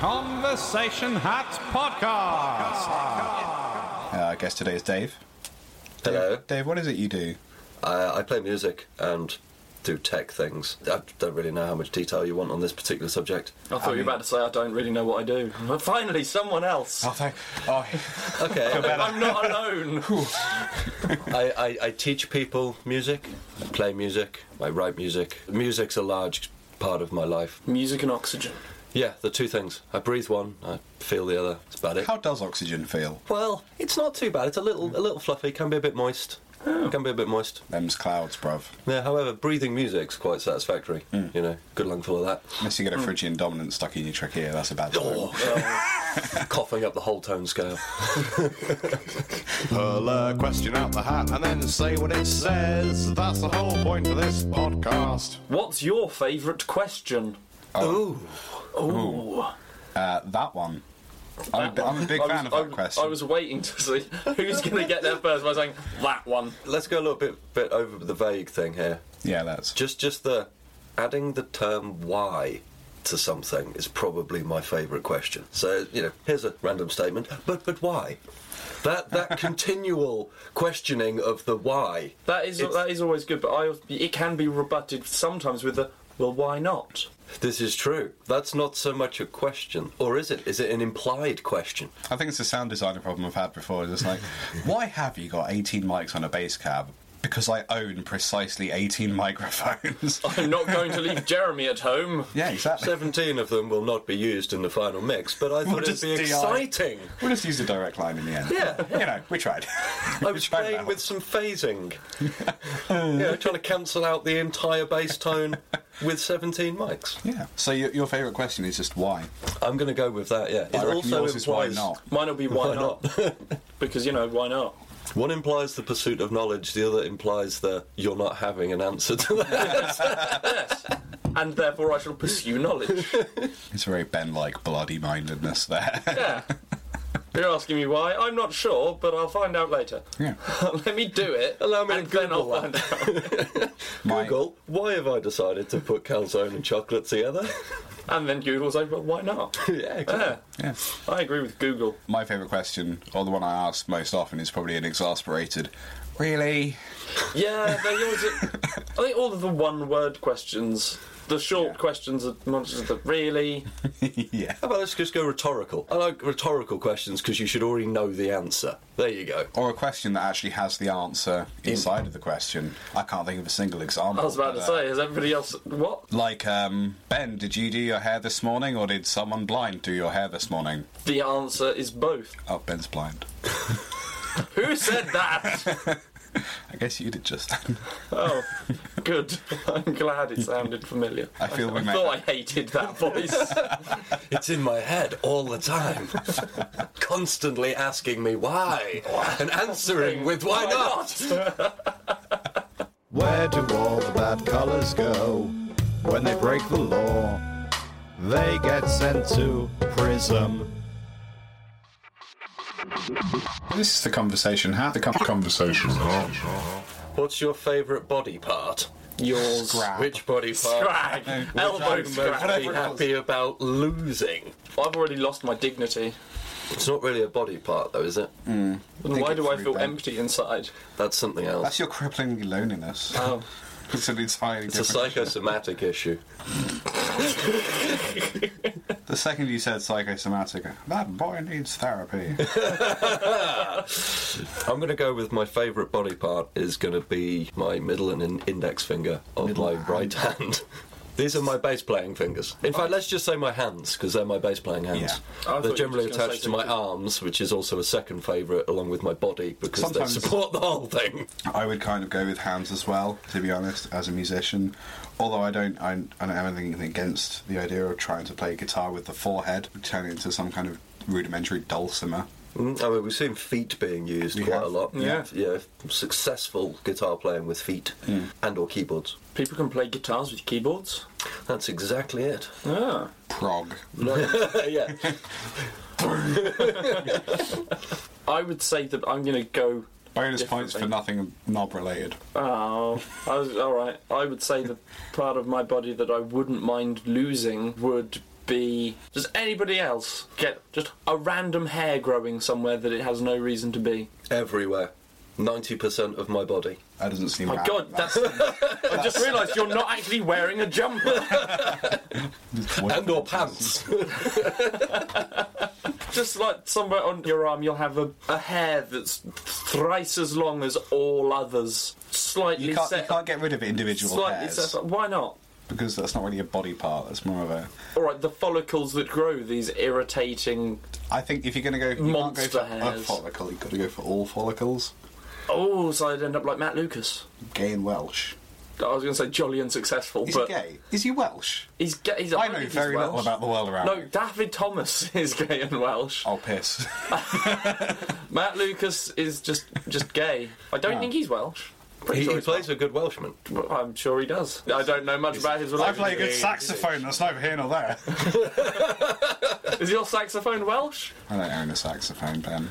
Conversation Hat Podcast. Uh, I guess today is Dave. Hello. Dave, Dave, what is it you do? I, I play music and do tech things. I don't really know how much detail you want on this particular subject. I thought you were about to say I don't really know what I do. But finally, someone else. Oh, thank. Oh, Okay. I'm not alone. I, I, I teach people music, I play music, I write music. Music's a large part of my life. Music and oxygen. Yeah, the two things. I breathe one, I feel the other. That's about it. how does oxygen feel? Well, it's not too bad. It's a little a little fluffy. Can be a bit moist. Oh. Can be a bit moist. Them's clouds, bruv. Yeah. However, breathing music's quite satisfactory. Hmm. You know, good lungful of that. Unless you get a hmm. Phrygian dominant stuck in your trachea, that's a bad sign. Oh, coughing up the whole tone scale. Pull a question out the hat and then say what it says. That's the whole point of this podcast. What's your favourite question? Ooh. Ooh. Uh, that one. I'm, a bi- I'm a big I fan was, of I, that question. I was waiting to see who's going to get there first by saying that one. Let's go a little bit bit over the vague thing here. Yeah, that's. Just just the adding the term why to something is probably my favourite question. So you know, here's a random statement, but but why? That that continual questioning of the why. That is It's- that is always good, but I, it can be rebutted sometimes with the well, why not? This is true. That's not so much a question, or is it? Is it an implied question? I think it's a sound designer problem I've had before. It's like, why have you got 18 mics on a bass cab? Because I own precisely 18 microphones. I'm not going to leave Jeremy at home. yeah, exactly. Seventeen of them will not be used in the final mix, but I thought it'd just be DI. exciting. We'll just use a direct line in the end. Yeah. You know, we tried. I was playing with some phasing. you know, trying to cancel out the entire bass tone with 17 mics. Yeah. So your, your favourite question is just why? I'm going to go with that, yeah. It also yours is why not. Mine will be why, Why not? because you know why not? One implies the pursuit of knowledge, the other implies that you're not having an answer to that. Yes. And therefore I shall pursue knowledge. It's very Ben-like bloody mindedness there. Yeah. You're asking me why? I'm not sure, but I'll find out later. yeah. Let me do it. Allow me to and then I'll Google find that. out. My- Google, why have I decided to put calzone and chocolate together? And then Google's like, well, why not? yeah, exactly. Yeah. Yeah. I agree with Google. My favourite question, or the one I ask most often, is probably an exasperated, really? Yeah, they always. I think all of the one-word questions, the short Yeah. questions, are much of the really. yeah. How about let's just go rhetorical? I like rhetorical questions because you should already know the answer. There you go. Or a question that actually has the answer inside of the question. I can't think of a single example. I was about to uh, say, has everybody else what? Like, um, Ben, did you do your hair this morning, or did someone blind do your hair this morning? The answer is both. Oh, Ben's blind. Who said that? I guess you did just then. Oh, good. I'm glad it sounded familiar. I feel we I thought I hated that voice. It's in my head all the time. Constantly asking me why and answering with why not? Where do all the bad colours go when they break the law? They get sent to prison. This is the conversation. How the con- conversation? What's your favourite body part? Yours. Scrap. Which body part? Scrag. Elbow I'm most scrag. happy about losing. I've already lost my dignity. It's not really a body part, though, is it? Hmm. Then why it do I through, feel Ben. empty inside? That's something else. That's your crippling loneliness. Oh. Entirely it's a different. psychosomatic issue. The second you said psychosomatic, that boy needs therapy. I'm going to go with my favourite body part is going to be my middle and in- index finger of Middle my hand. right hand. These are my bass playing fingers. In fact, let's just say my hands because they're my bass playing hands. I thought They're were generally just gonna attached say to my something. arms, which is also a second favourite along with my body because Sometimes- they support the whole thing. I would kind of go with hands as well, to be honest, as a musician. Although I don't, I, I don't have anything against the idea of trying to play guitar with the forehead, turn it into some kind of rudimentary dulcimer. Mm, I mean, we've seen feet being used We quite have. a lot. Yeah. yeah, successful guitar playing with feet and or keyboards. People can play guitars with keyboards. That's exactly it. Ah. Prog. yeah, I would say that I'm going to go. Bonus points for nothing knob related. Oh, I was all right. I would say the part of my body that I wouldn't mind losing would be. Does anybody else get just a random hair growing somewhere that it has no reason to be? Everywhere. 90% of my body. That doesn't seem. My right. God, that's. I just realised you're not actually wearing a jumper. And or pants. Just like somewhere on your arm, you'll have a, a hair that's thrice as long as all others. Slightly You can't, you can't get rid of individual slightly hairs set. Why not? Because that's not really a body part. That's more of a. All right, the follicles that grow these irritating. I think if you're going to go, you Monster can't go for a hairs. follicle. You've got to go for all follicles. Oh, so I'd end up like Matt Lucas. Gay and Welsh. I was going to say jolly and successful, Is but he gay? Is he Welsh? he's gay. He's, I don't know think he's very little about the world around. No, me. David Thomas is gay and Welsh. I'll piss. Matt Lucas is just just gay. I don't think he's Welsh. Pretty He, sure he he's plays a good Welshman. Welsh. I'm sure he does. I don't know much about his I play a good saxophone. That's neither here nor there. Is your saxophone Welsh? I don't own a saxophone, Ben.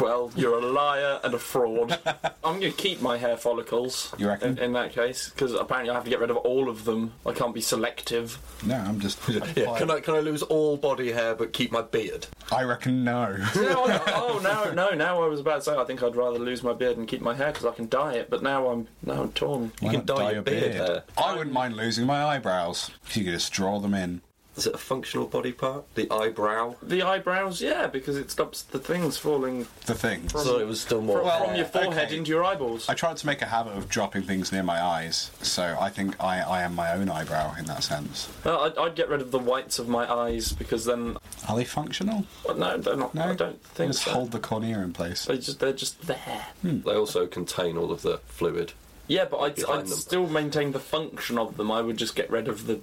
Well, you're a liar and a fraud. I'm going to keep my hair follicles. You reckon? In, in that case, because apparently I have to get rid of all of them. I can't be selective. No, I'm just. Yeah, can I can I lose all body hair but keep my beard? I reckon no. No, I- oh no, no! Now I was about to say I think I'd rather lose my beard and keep my hair because I can dye it. But now I'm now I'm torn. You can not dye your beard hair. I wouldn't mind losing my eyebrows. You could just draw them in. Is it a functional body part? The eyebrow? The eyebrows, yeah, because it stops the things falling The things. I thought it was still more. from, Well, from your forehead okay. into your eyeballs. I tried to make a habit of dropping things near my eyes, so I think I, I am my own eyebrow in that sense. Uh, I'd, I'd get rid of the whites of my eyes because then, Are they functional? well, no, they're not. No, I don't They think just so. hold the cornea in place. They just they're just there. They also contain all of the fluid. Yeah, but I'd, Behind I'd them. still maintain the function of them. I would just get rid of the.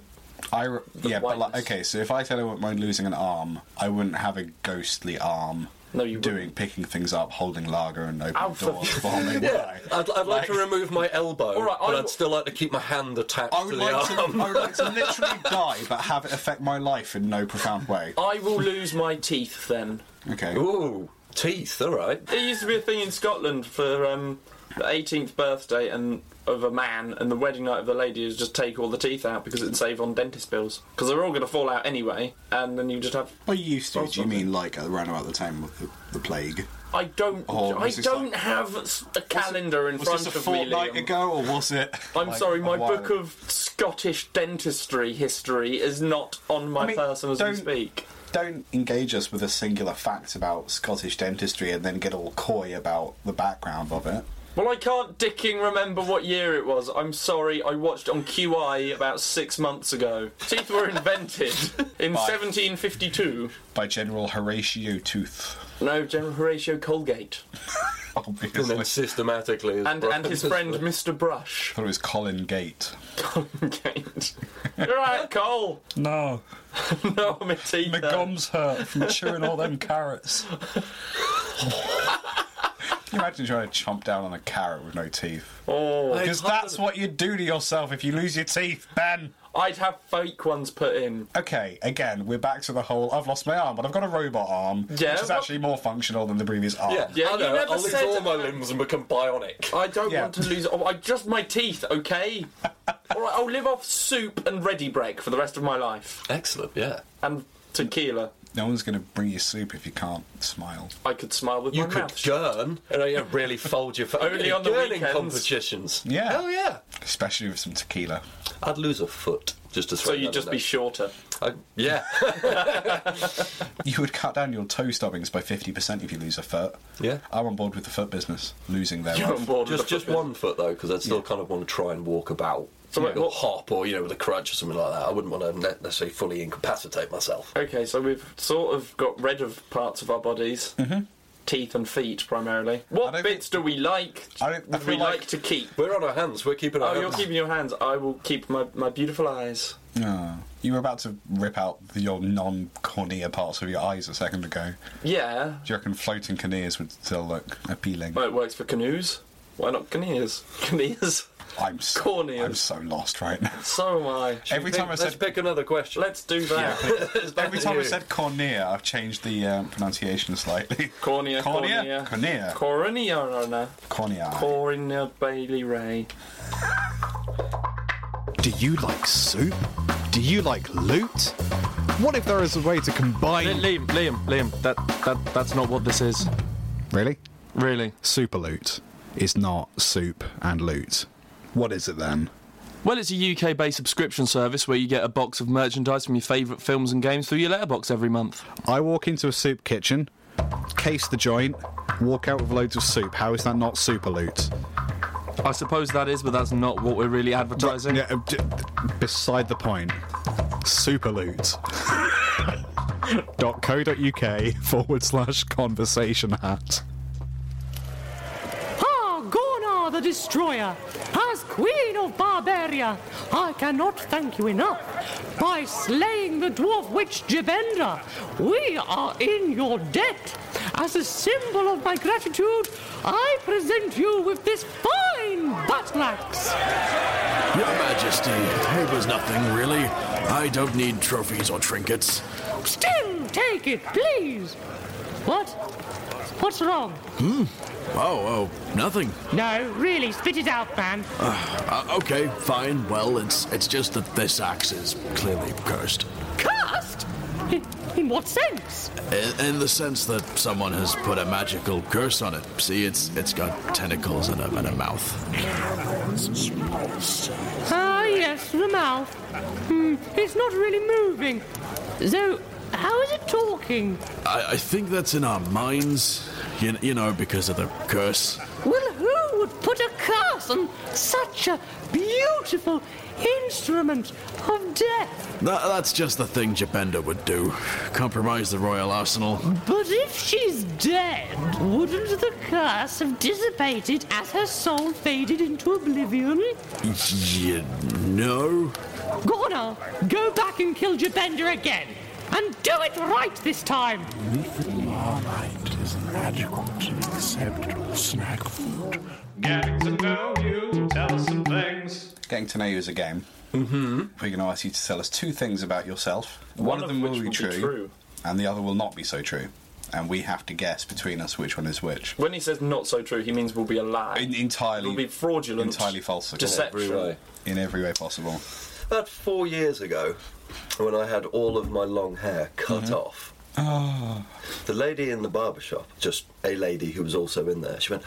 I re- yeah, but like, okay, so if I said I wouldn't mind losing an arm, I wouldn't have a ghostly arm. No, you doing wouldn't. picking things up, holding lager, and opening for- doors for me. would I? I'd, I'd like, to remove my elbow, All right, but I- I'd still like to keep my hand attached I to would the like to. arm. I would like to literally die, but have it affect my life in no profound way. I will lose my teeth then. Okay. Ooh, teeth, alright. There used to be a thing in Scotland for um, the 18th birthday and of a man, and the wedding night of the lady is just take all the teeth out because it'd save on dentist bills. Because they're all going to fall out anyway, and then you just have. Well, you used to. Do you mean like around about the time of the, the plague? I don't. Oh, I was this don't like- have s- a calendar in Was front this a of me. fortnight Liam. ago, or was it? I'm like, sorry, a my while book ago? of Scottish dentistry history is not on my I mean, person as we don't- speak. Don't engage us with a singular fact about Scottish dentistry and then get all coy about the background of it. Well, I can't dicking remember what year it was. I'm sorry, I watched on QI about six months ago. Teeth were invented in By- 1752. By General Horatio Tooth, No, General Horatio Colgate. And obviously. then systematically. And, and his friend Mr. Brush. I thought it was Colin Gate. Colgate. You're right, Cole. No, No, my teeth. my hurt. gums hurt from chewing all them carrots. Can you imagine trying to chomp down on a carrot with no teeth? Oh, Because that's what you'd do to yourself if you lose your teeth, Ben. I'd have fake ones put in. Okay, again, we're back to the whole I've lost my arm, but I've got a robot arm, Yeah, which is well- actually more functional than the previous arm. Yeah, Yeah, I you know. never I'll lose said- all my limbs and become bionic. I don't Yeah. want to lose. Oh, I just my teeth, okay? All right, I'll live off soup and Ready Brek for the rest of my life, Excellent, yeah. and tequila. No one's going to bring you soup if you can't smile. I could smile with You my could mouth shut. gurn and you know, really fold your face. Only on the Gurning weekends. competitions. Yeah. Hell yeah. Especially with some tequila. I'd lose a foot just to So throw you'd just in be shorter. I, yeah, You would cut down your toe stoppings by 50% if you lose a foot. yeah. I'm on board with the foot business, losing their You're on board with Just the just football. one foot though, because I'd still kind of want to try and walk about. So wait, or what- hop, or you know, with a crutch or something like that. I wouldn't want to necessarily fully incapacitate myself. Okay, so we've sort of got rid of parts of our bodies. Mm-hmm. Teeth and feet primarily. What don't bits do we like? I don't- I would we like- like to keep? We're on our hands. We're keeping our Oh, you're keeping your hands. I will keep my, my beautiful eyes. Oh, you were about to rip out the, your non-cornea parts of your eyes a second ago. Yeah, Do you reckon floating corneas would still look appealing? well, it works for canoes. Why not canoes? Canoes. I'm so, Corneas. I'm so lost right now. So am I. Every time I Let's said pick another question. Let's do that. every time I said cornea, I've changed the um, pronunciation slightly. Cornea, Cornea, cornea. cornea, Cornea, cornea. Cornea Bailey Rae. Do you like soup? Do you like loot? What if there is a way to combine? Liam, Liam, Liam, that, that, that's not what this is. Really? Really. Super loot is not soup and loot. What is it then? Well, it's a UK based subscription service where you get a box of merchandise from your favourite films and games through your letterbox every month. I walk into a soup kitchen, case the joint, walk out with loads of soup. How is that not super loot? I suppose that is, but that's not what we're really advertising. Yeah, uh, d- d- beside the point. Super loot. .co.uk forward slash conversation hat. Ah, Gornar the Destroyer, as Queen of Barbaria, I cannot thank you enough. By slaying the dwarf witch Jabenda, we are in your debt. As a symbol of my gratitude, I present you with this fine battle axe. Your Majesty, it was nothing really. I don't need trophies or trinkets. Still, take it, please. What? What's wrong? Hmm? Oh, oh, nothing. No, really, spit it out, man. Uh, okay, fine. Well, it's it's just that this axe is clearly cursed. Cursed? In, in what sense? In, in the sense that someone has put a magical curse on it. See, it's it's got tentacles and a, and a mouth. Ah, yes, the mouth. Hmm, it's not really moving. So, how is it talking? I, I think that's in our minds. You, you know, because of the curse. Well, who would put a curse on such a beautiful instrument of death? That, that's just the thing Jabenda would do. Compromise the royal arsenal. But if she's dead, wouldn't the curse have dissipated as her soul faded into oblivion? You know? Gornar, go back and kill Jabenda again. And do it right this time. Marmite is magical to acceptable snack food. Getting to know you, tell us some things. Getting to know you is a game. Mm-hmm. We're going to ask you to tell us two things about yourself. One, of them will, which be, will true, be true. and the other will not be so true. And we have to guess between us which one is which. When he says not so true, he means will be a lie. In, entirely, will be fraudulent. entirely false. Deception. Every way. In every way possible. About four years ago, when I had all of my long hair cut off, the lady in the barber shop, just a lady who was also in there, she went,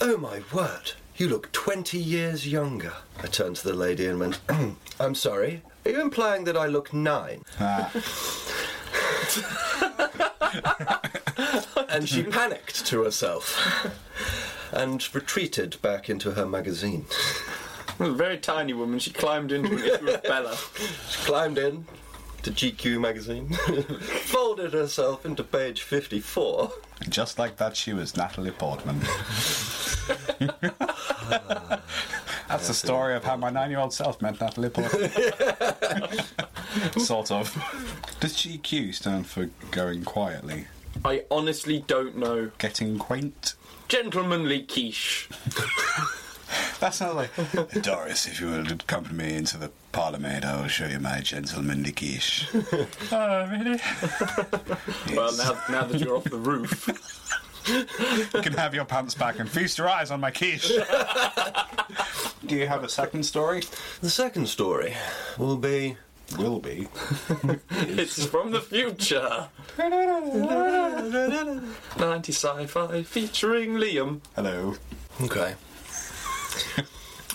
Oh my word, you look 20 years younger. I turned to the lady and went, I'm sorry, are you implying that I look nine? Ah, And she panicked to herself and retreated back into her magazine. A very tiny woman. She climbed into of Bella. She climbed in to GQ magazine, folded herself into page 54. just like that, she was Natalie Portman. That's the story of how my nine-year-old self met Natalie Portman. sort of. Does GQ stand for going quietly? I honestly don't know. Getting quaint? Gentlemanly quiche. That sounds like Doris. If you will accompany me into the parlourmaid, I will show you my gentlemanly quiche. Oh, really? Well, now, now that you're off the roof. you can have your pants back and feast your eyes on my quiche. Do you have a second story? The second story will be Will be. It's from the future. 90 sci-fi featuring Liam. Hello. Okay.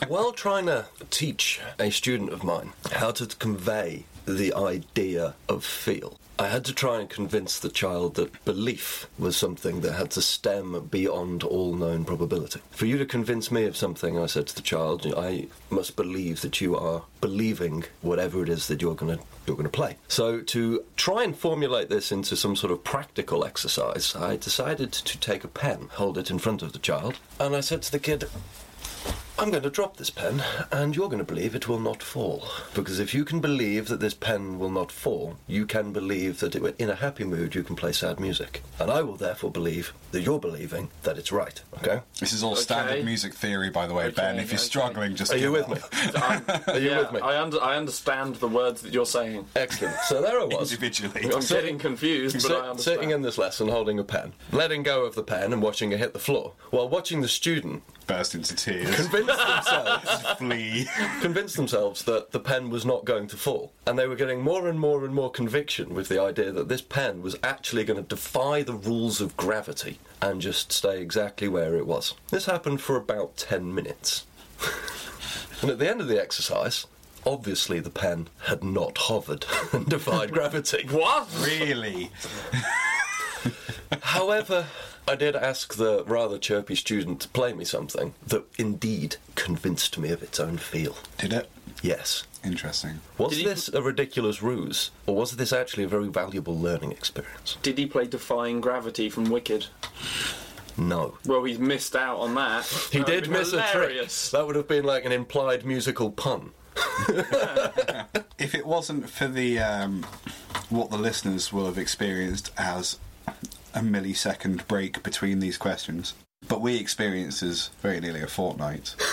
While trying to teach a student of mine how to convey the idea of feel, I had to try and convince the child that belief was something that had to stem beyond all known probability. For you to convince me of something, I said to the child, I must believe that you are believing whatever it is that you're going to you're going to play. So to try and formulate this into some sort of practical exercise, I decided to take a pen, hold it in front of the child, and I said to the kid, I'm going to drop this pen, and you're going to believe it will not fall. Because if you can believe that this pen will not fall, you can believe that it, in a happy mood you can play sad music. And I will therefore believe that you're believing that it's right. Okay? This is all Okay. standard music theory, by the way, Ben. If you're okay. struggling, just Are you with up. me? Are you yeah, with me? I, under, I understand the words that you're saying. Excellent. So there I was. Individually. I'm getting confused, but Sit- I understand. sitting in this lesson holding a pen, letting go of the pen and watching it hit the floor, while watching the student Burst into tears. Convince themselves Flee. convinced themselves that the pen was not going to fall. And they were getting more and more and more conviction with the idea that this pen was actually going to defy the rules of gravity and just stay exactly where it was. This happened for about 10 minutes. and at the end of the exercise, obviously the pen had not hovered and defied gravity. What? Really? However, I did ask the rather chirpy student to play me something that indeed convinced me of its own feel. Did it? Yes. Interesting. Was Did he- this a ridiculous ruse, or was this actually a very valuable learning experience? Did he play Defying Gravity from Wicked? No. Well, he's missed out on that. He That did would've been miss a trick. hilarious. That would have been like an implied musical pun. If it wasn't for the um, what the listeners will have experienced as a millisecond break between these questions, but we experienced as very nearly a fortnight.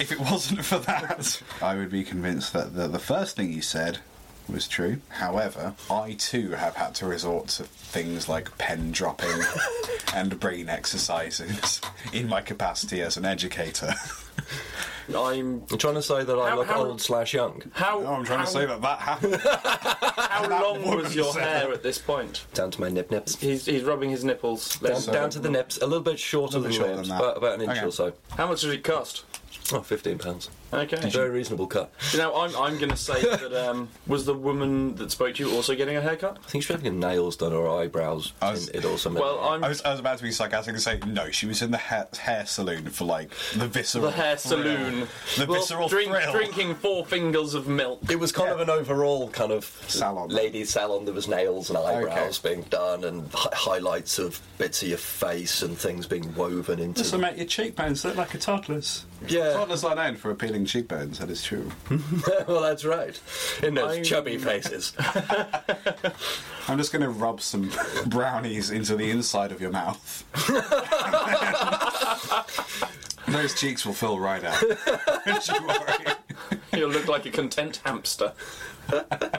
if it wasn't for that, I would be convinced that the, the first thing you said was true. However, I too have had to resort to things like pen dropping and brain exercises in my capacity as an educator. I'm. I'm trying to say that I How- look how- old slash young. How? Oh, I'm trying how, to say that that happened. How long was your said hair at this point? Down to my nip nips. He's, he's rubbing his nipples. Down, Let's- down to the nips, a little bit shorter A than little the shorter nips, than that. about, about an inch Okay. or so. How much did it cost? Oh, 15 pounds. Okay. Very reasonable cut. You know, I'm, I'm going to say that um, was the woman that spoke to you also getting a haircut? I think she was having her nails done or eyebrows. I was- tinted or something. Well, I'm I was, I was about to be sarcastic and say no. She was in the hair, hair saloon for like the visceral. the hair thrill. saloon. The Well, visceral drink, thrill. Drinking four fingers of milk. It was kind of an overall kind of Salon. ladies' salon. There was nails and eyebrows Okay. being done, and hi- highlights of bits of your face and things being woven into. This will make your cheekbones look like a toddler's. yeah, Toddlers are known for appealing cheekbones. That is true. well, that's right. In those I'm- chubby faces. I'm just going to rub some brownies into the inside of your mouth. Those cheeks will fill right out. Don't you worry. You'll look like a content hamster.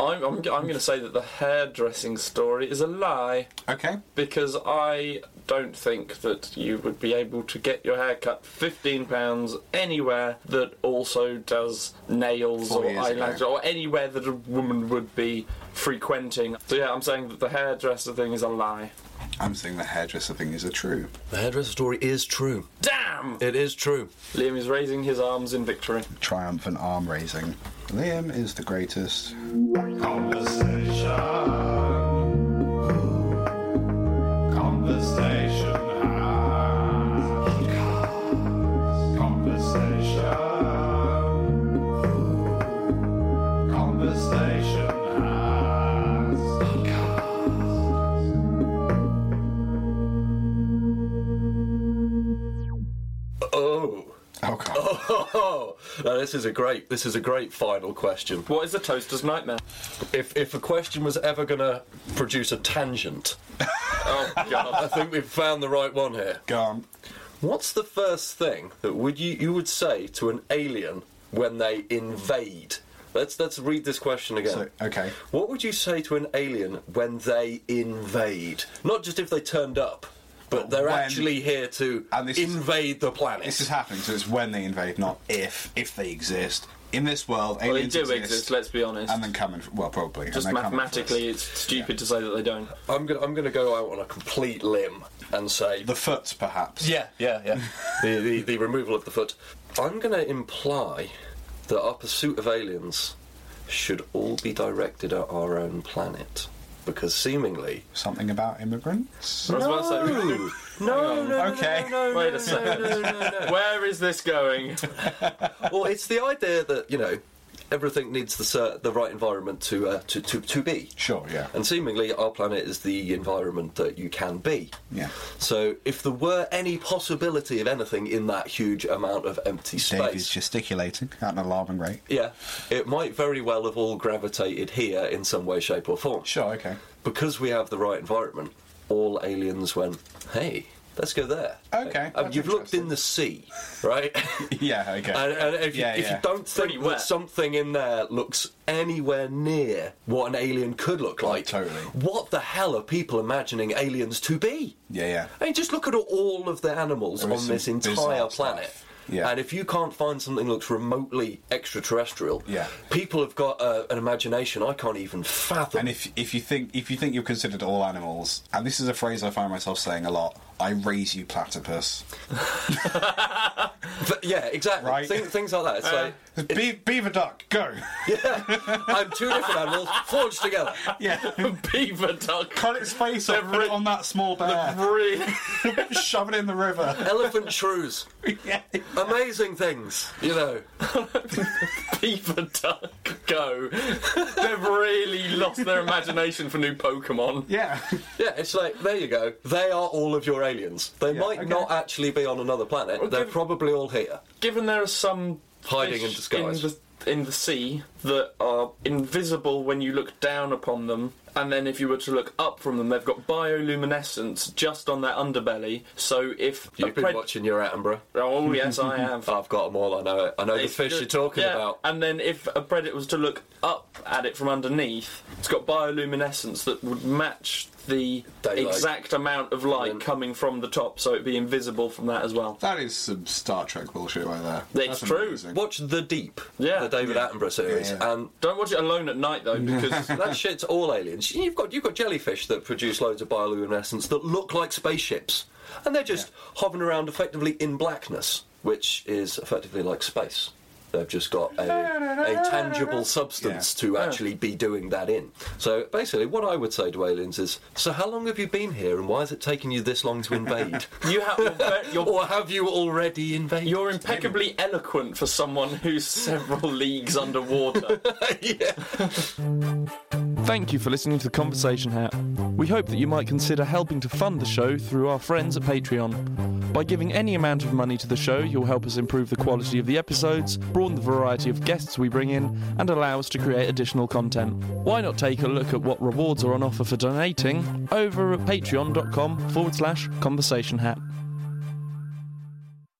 I'm, I'm, I'm going to say that the hairdressing story is a lie Okay. because I don't think that you would be able to get your hair cut £15 anywhere that also does nails Four or years eyelashes ago. or anywhere that a woman would be frequenting. So, yeah, I'm saying that the hairdresser thing is a lie. I'm saying the hairdresser thing is a true. The hairdresser story is true. Damn! It is true. Liam is raising his arms in victory. Triumphant arm raising. Liam is the greatest. Conversation. Conversation. Conversation. Conversation. Now this is a great. This is a great final question. What is the toaster's nightmare? If if a question was ever going to produce a tangent, Oh, God. I think we've found the right one here. Go on. What's the first thing that would you you would say to an alien when they invade? Let's let's read this question again. So, okay. What would you say to an alien when they invade? Not just if they turned up, but But they're when- actually here to And this is- invade the planet. This is happening, so it's when they invade, not if. If they exist in this world, Well, they aliens do exist, let's be honest. and then coming. Well, probably. Just they're coming for us. mathematically, it's stupid to say that they don't. I'm gonna I'm gonna go out on a complete limb and say the foot, perhaps. Yeah, yeah, yeah. the, the the removal of the foot. I'm going to imply that our pursuit of aliens should all be directed at our own planet, because seemingly. Something about immigrants. I was about to say, No, no, Okay. No, wait a second. Where is this going? well, it's the idea that you know everything needs the cer- the right environment to uh, to, to to be. Sure. Yeah. And seemingly, our planet is the environment that you can be. Yeah. So, if there were any possibility of anything in that huge amount of empty space, Dave is gesticulating at an alarming rate. yeah, it might very well have all gravitated here in some way, shape, or form. Sure. Okay. Because we have the right environment, all aliens went, hey, Let's go there. Okay, Um, you've looked in the sea, right? Yeah, okay. And, and if, you, Yeah, if yeah. you don't Pretty think that something in there looks anywhere near what an alien could look like, totally. what the hell are people imagining aliens to be? yeah, yeah. I mean, just look at all of the animals There on this entire planet. stuff. Yeah. And if you can't find something that looks remotely extraterrestrial, Yeah. people have got uh, an imagination I can't even fathom. And if if you think if you think you're considered all animals, and this is a phrase I find myself saying a lot, I raise you platypus. But yeah, exactly. Right. Thing- things like that. It's like, uh, Be- beaver duck, go. Yeah, I'm two different animals forged together. yeah. Beaver duck. Cut its face off, put it re- on that small bear, Really? shove it in the river. Elephant shrews. yeah. Amazing things, you know. Beaver duck go. They've really lost their imagination for new Pokemon. Yeah. Yeah, it's like, there you go. They are all of your aliens. They Yeah, might okay. not actually be on another planet. Well, They're probably all here. Given there are some Hiding in disguise. in the, in the sea that are invisible when you look down upon them, and then if you were to look up from them, they've got bioluminescence just on their underbelly. So if You've been watching your Attenborough. oh yes, I have. I've got them all, I know it. I know the It's fish good. you're talking Yeah, about. And then if a predator was to look up at it from underneath, it's got bioluminescence that would match the Daylight. exact amount of light And- coming from the top, so it'd be invisible from that as well. That is some Star Trek bullshit right there. It's That's true. amazing. Watch The Deep, Yeah. the David Yeah. Attenborough series, Yeah, yeah. and Don't watch it alone at night though, because that shit's all aliens. You've got you've got jellyfish that produce loads of bioluminescence that look like spaceships, and they're just hovering around effectively in blackness, which is effectively like space. They've just got a, a tangible substance to actually be doing that in. So basically, what I would say to aliens is: So how long have you been here, and why has it taken you this long to invade? you have you're, you're, or have you already invaded? you're impeccably eloquent for someone who's several leagues underwater. yeah. Thank you for listening to the Conversation Hat. We hope that you might consider helping to fund the show through our friends at Patreon. By giving any amount of money to the show, you'll help us improve the quality of the episodes, broaden the variety of guests we bring in, and allow us to create additional content. Why not take a look at what rewards are on offer for donating over at patreon.com forward slash conversation hat.